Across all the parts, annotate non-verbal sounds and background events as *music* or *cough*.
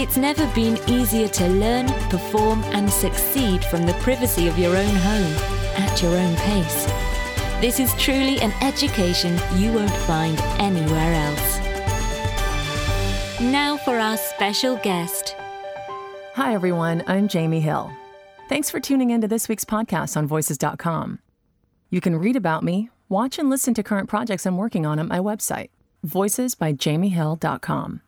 It's never been easier to learn, perform, and succeed from the privacy of your own home at your own pace. This is truly an education you won't find anywhere else. Now for our special guest. Hi, everyone. I'm Jamie Hill. Thanks for tuning in to this week's podcast on Voices.com. You can read about me, watch and listen to current projects I'm working on at my website, voicesbyjamiehill.com.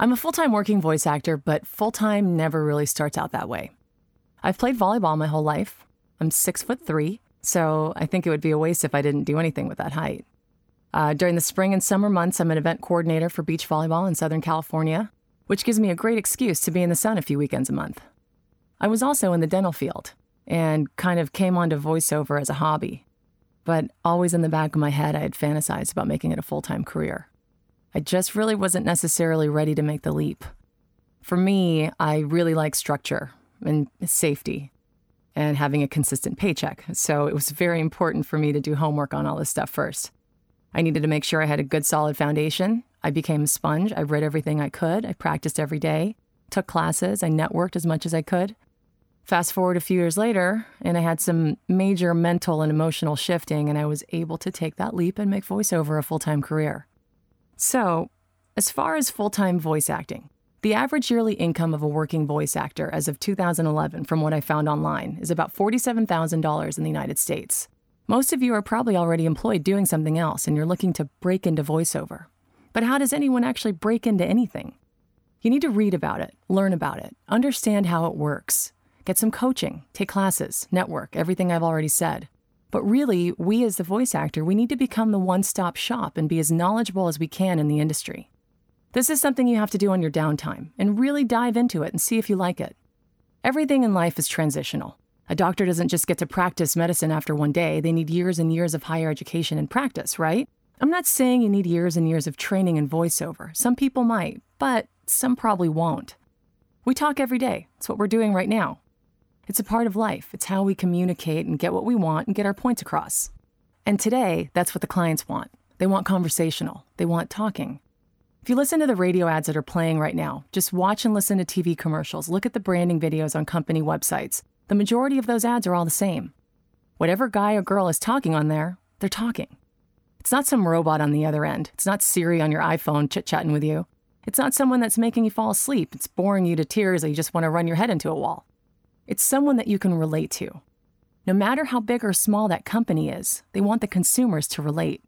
I'm a full time working voice actor, but full time never really starts out that way. I've played volleyball my whole life. I'm six foot three, so I think it would be a waste if I didn't do anything with that height. Uh, during the spring and summer months, I'm an event coordinator for beach volleyball in Southern California, which gives me a great excuse to be in the sun a few weekends a month. I was also in the dental field and kind of came onto voiceover as a hobby, but always in the back of my head, I had fantasized about making it a full time career. I just really wasn't necessarily ready to make the leap. For me, I really like structure and safety and having a consistent paycheck. So it was very important for me to do homework on all this stuff first. I needed to make sure I had a good solid foundation. I became a sponge. I read everything I could. I practiced every day, took classes, I networked as much as I could. Fast forward a few years later, and I had some major mental and emotional shifting, and I was able to take that leap and make voiceover a full time career. So, as far as full time voice acting, the average yearly income of a working voice actor as of 2011, from what I found online, is about $47,000 in the United States. Most of you are probably already employed doing something else and you're looking to break into voiceover. But how does anyone actually break into anything? You need to read about it, learn about it, understand how it works, get some coaching, take classes, network, everything I've already said. But really, we as the voice actor, we need to become the one stop shop and be as knowledgeable as we can in the industry. This is something you have to do on your downtime and really dive into it and see if you like it. Everything in life is transitional. A doctor doesn't just get to practice medicine after one day, they need years and years of higher education and practice, right? I'm not saying you need years and years of training in voiceover. Some people might, but some probably won't. We talk every day. It's what we're doing right now. It's a part of life. It's how we communicate and get what we want and get our points across. And today, that's what the clients want. They want conversational, they want talking. If you listen to the radio ads that are playing right now, just watch and listen to TV commercials, look at the branding videos on company websites. The majority of those ads are all the same. Whatever guy or girl is talking on there, they're talking. It's not some robot on the other end. It's not Siri on your iPhone chit chatting with you. It's not someone that's making you fall asleep. It's boring you to tears that you just want to run your head into a wall. It's someone that you can relate to. No matter how big or small that company is, they want the consumers to relate.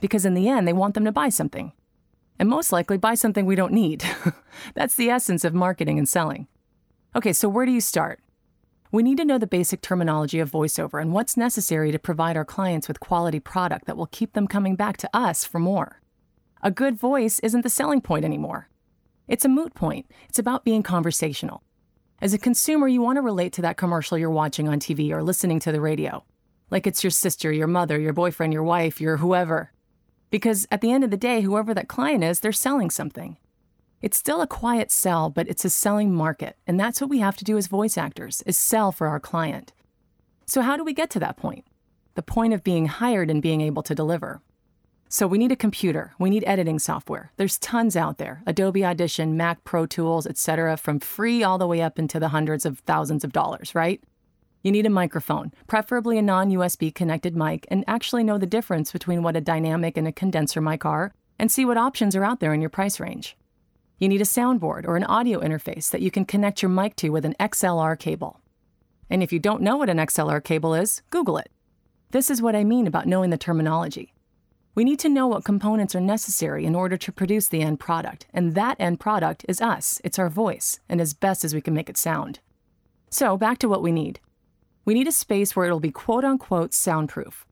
Because in the end, they want them to buy something. And most likely buy something we don't need. *laughs* That's the essence of marketing and selling. Okay, so where do you start? We need to know the basic terminology of voiceover and what's necessary to provide our clients with quality product that will keep them coming back to us for more. A good voice isn't the selling point anymore. It's a moot point. It's about being conversational. As a consumer, you want to relate to that commercial you're watching on TV or listening to the radio. Like it's your sister, your mother, your boyfriend, your wife, your whoever. Because at the end of the day, whoever that client is, they're selling something. It's still a quiet sell, but it's a selling market, and that's what we have to do as voice actors, is sell for our client. So how do we get to that point? The point of being hired and being able to deliver. So we need a computer, we need editing software. There's tons out there. Adobe Audition, Mac Pro Tools, etc., from free all the way up into the hundreds of thousands of dollars, right? You need a microphone, preferably a non-USB connected mic, and actually know the difference between what a dynamic and a condenser mic are and see what options are out there in your price range. You need a soundboard or an audio interface that you can connect your mic to with an XLR cable. And if you don't know what an XLR cable is, Google it. This is what I mean about knowing the terminology. We need to know what components are necessary in order to produce the end product, and that end product is us, it's our voice, and as best as we can make it sound. So, back to what we need. We need a space where it'll be quote unquote soundproof.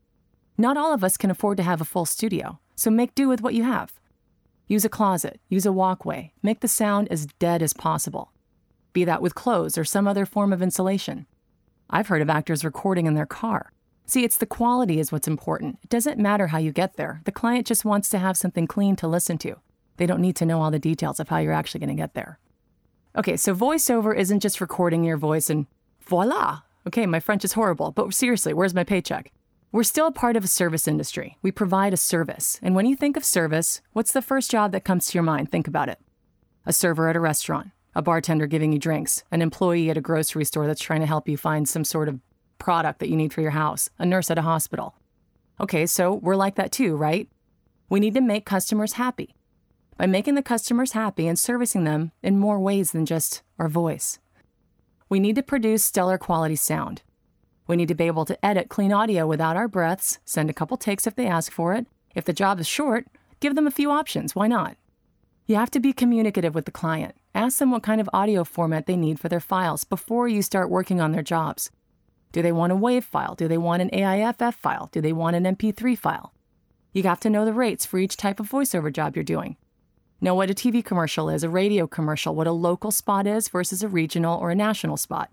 Not all of us can afford to have a full studio, so make do with what you have. Use a closet, use a walkway, make the sound as dead as possible. be that with clothes or some other form of insulation. I've heard of actors recording in their car. See, it's the quality is what's important. It doesn't matter how you get there. The client just wants to have something clean to listen to. They don't need to know all the details of how you're actually going to get there. Okay, so voiceover isn't just recording your voice and voila. Okay, my French is horrible, but seriously, where's my paycheck? We're still a part of a service industry. We provide a service. And when you think of service, what's the first job that comes to your mind? Think about it. A server at a restaurant, a bartender giving you drinks, an employee at a grocery store that's trying to help you find some sort of product that you need for your house, a nurse at a hospital. Okay, so we're like that too, right? We need to make customers happy by making the customers happy and servicing them in more ways than just our voice. We need to produce stellar quality sound. We need to be able to edit clean audio without our breaths, send a couple takes if they ask for it. If the job is short, give them a few options. Why not? You have to be communicative with the client. Ask them what kind of audio format they need for their files before you start working on their jobs. Do they want a WAV file? Do they want an AIFF file? Do they want an MP3 file? You have to know the rates for each type of voiceover job you're doing. Know what a TV commercial is, a radio commercial, what a local spot is versus a regional or a national spot.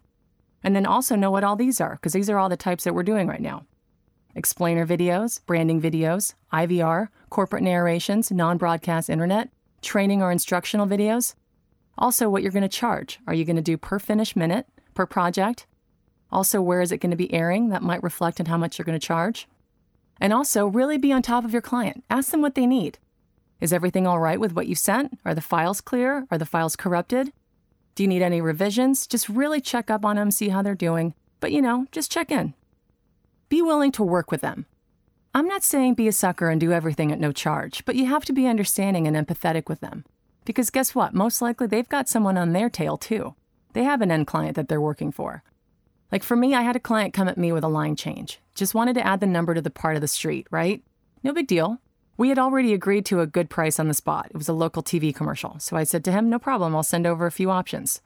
And then also know what all these are, because these are all the types that we're doing right now explainer videos, branding videos, IVR, corporate narrations, non broadcast internet, training or instructional videos. Also, what you're going to charge. Are you going to do per finished minute, per project? Also, where is it going to be airing? That might reflect on how much you're going to charge. And also, really be on top of your client. Ask them what they need. Is everything all right with what you sent? Are the files clear? Are the files corrupted? Do you need any revisions? Just really check up on them, see how they're doing. But you know, just check in. Be willing to work with them. I'm not saying be a sucker and do everything at no charge, but you have to be understanding and empathetic with them. Because guess what? Most likely they've got someone on their tail too. They have an end client that they're working for. Like for me, I had a client come at me with a line change. Just wanted to add the number to the part of the street, right? No big deal. We had already agreed to a good price on the spot. It was a local TV commercial. So I said to him, No problem, I'll send over a few options.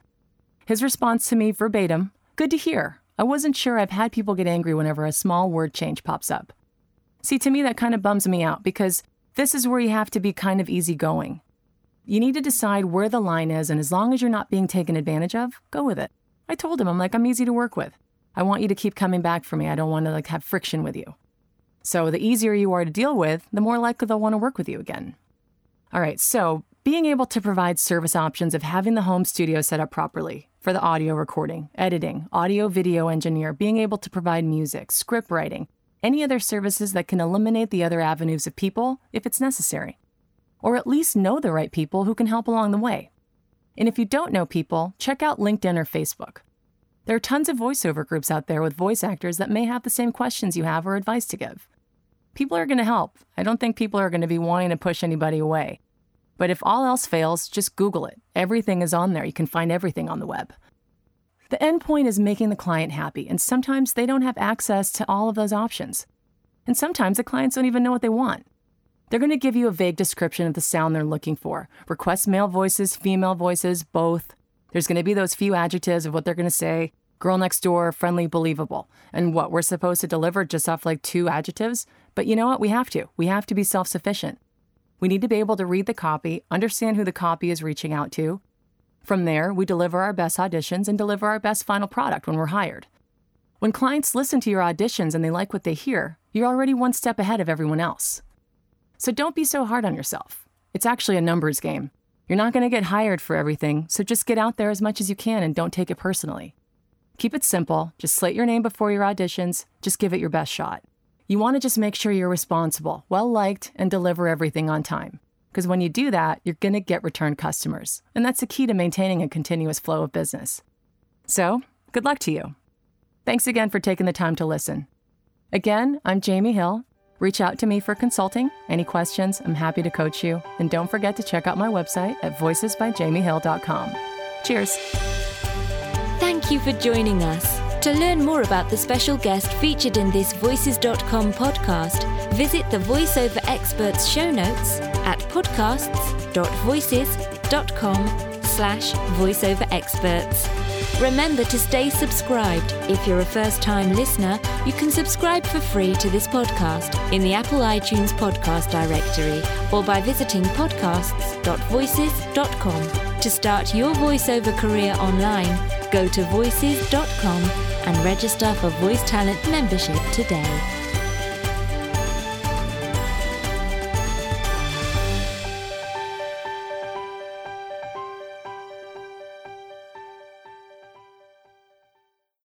His response to me verbatim, Good to hear. I wasn't sure I've had people get angry whenever a small word change pops up. See, to me, that kind of bums me out because this is where you have to be kind of easygoing. You need to decide where the line is, and as long as you're not being taken advantage of, go with it. I told him, I'm like, I'm easy to work with. I want you to keep coming back for me. I don't want to like have friction with you. So the easier you are to deal with, the more likely they'll want to work with you again. All right, so being able to provide service options of having the home studio set up properly for the audio recording, editing, audio video engineer, being able to provide music, script writing, any other services that can eliminate the other avenues of people if it's necessary. Or at least know the right people who can help along the way. And if you don't know people, check out LinkedIn or Facebook. There are tons of voiceover groups out there with voice actors that may have the same questions you have or advice to give people are going to help. I don't think people are going to be wanting to push anybody away. But if all else fails, just Google it. Everything is on there. You can find everything on the web. The end point is making the client happy, and sometimes they don't have access to all of those options. And sometimes the clients don't even know what they want. They're going to give you a vague description of the sound they're looking for. Request male voices, female voices, both. There's going to be those few adjectives of what they're going to say girl next door, friendly, believable. And what we're supposed to deliver just off like two adjectives? But you know what? We have to. We have to be self sufficient. We need to be able to read the copy, understand who the copy is reaching out to. From there, we deliver our best auditions and deliver our best final product when we're hired. When clients listen to your auditions and they like what they hear, you're already one step ahead of everyone else. So don't be so hard on yourself. It's actually a numbers game. You're not going to get hired for everything, so just get out there as much as you can and don't take it personally. Keep it simple. Just slate your name before your auditions. Just give it your best shot. You want to just make sure you're responsible, well liked, and deliver everything on time. Because when you do that, you're going to get return customers. And that's the key to maintaining a continuous flow of business. So, good luck to you. Thanks again for taking the time to listen. Again, I'm Jamie Hill. Reach out to me for consulting. Any questions, I'm happy to coach you. And don't forget to check out my website at voicesbyjamiehill.com. Cheers. Thank you for joining us. To learn more about the special guest featured in this Voices.com podcast, visit the VoiceOver Experts show notes at podcasts.voices.com slash voiceover experts. Remember to stay subscribed. If you're a first time listener, you can subscribe for free to this podcast in the Apple iTunes podcast directory or by visiting podcasts.voices.com. To start your voiceover career online, go to voices.com and register for Voice Talent membership today.